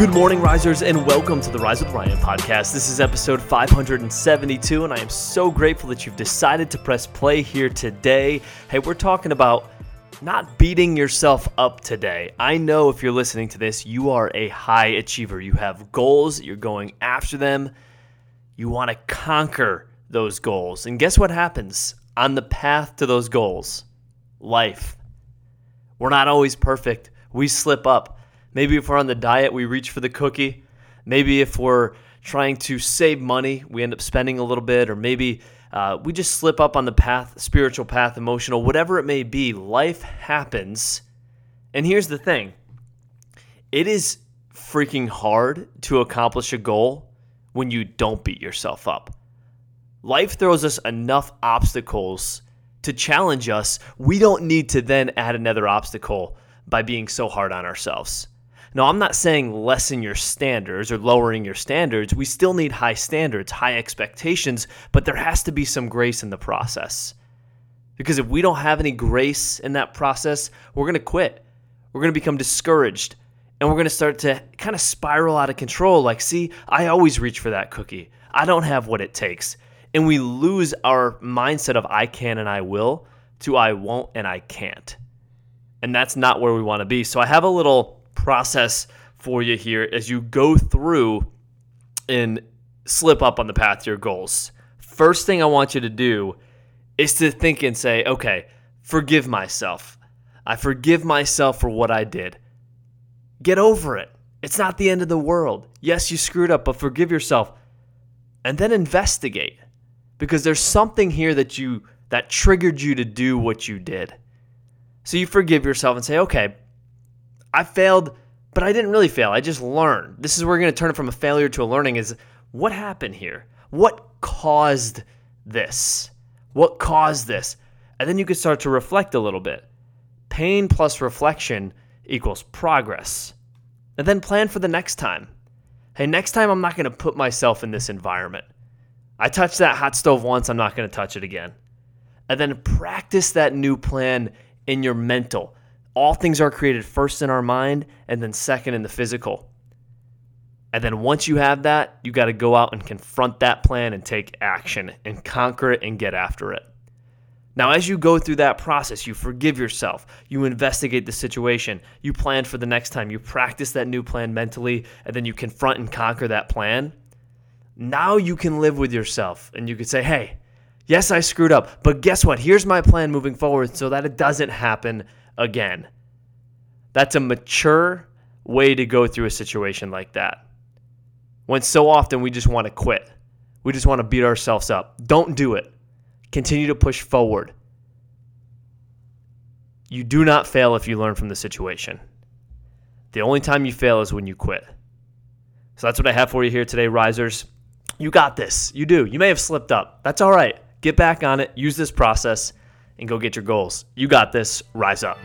Good morning, risers, and welcome to the Rise with Ryan podcast. This is episode 572, and I am so grateful that you've decided to press play here today. Hey, we're talking about not beating yourself up today. I know if you're listening to this, you are a high achiever. You have goals, you're going after them, you want to conquer those goals. And guess what happens on the path to those goals? Life. We're not always perfect, we slip up. Maybe if we're on the diet, we reach for the cookie. Maybe if we're trying to save money, we end up spending a little bit, or maybe uh, we just slip up on the path, spiritual path, emotional, whatever it may be. Life happens. And here's the thing it is freaking hard to accomplish a goal when you don't beat yourself up. Life throws us enough obstacles to challenge us. We don't need to then add another obstacle by being so hard on ourselves. Now, I'm not saying lessen your standards or lowering your standards. We still need high standards, high expectations, but there has to be some grace in the process. Because if we don't have any grace in that process, we're going to quit. We're going to become discouraged and we're going to start to kind of spiral out of control. Like, see, I always reach for that cookie. I don't have what it takes. And we lose our mindset of I can and I will to I won't and I can't. And that's not where we want to be. So I have a little process for you here as you go through and slip up on the path to your goals. First thing I want you to do is to think and say, okay, forgive myself. I forgive myself for what I did. Get over it. It's not the end of the world. Yes, you screwed up, but forgive yourself. And then investigate because there's something here that you that triggered you to do what you did. So you forgive yourself and say, "Okay, I failed, but I didn't really fail. I just learned. This is where we're going to turn it from a failure to a learning is what happened here? What caused this? What caused this? And then you can start to reflect a little bit. Pain plus reflection equals progress. And then plan for the next time. Hey, next time I'm not going to put myself in this environment. I touched that hot stove once, I'm not going to touch it again. And then practice that new plan in your mental all things are created first in our mind and then second in the physical. And then once you have that, you got to go out and confront that plan and take action and conquer it and get after it. Now, as you go through that process, you forgive yourself, you investigate the situation, you plan for the next time, you practice that new plan mentally, and then you confront and conquer that plan. Now you can live with yourself and you can say, hey, yes, I screwed up, but guess what? Here's my plan moving forward so that it doesn't happen again. That's a mature way to go through a situation like that. When so often we just want to quit, we just want to beat ourselves up. Don't do it. Continue to push forward. You do not fail if you learn from the situation. The only time you fail is when you quit. So that's what I have for you here today, risers. You got this. You do. You may have slipped up. That's all right. Get back on it. Use this process and go get your goals. You got this. Rise up.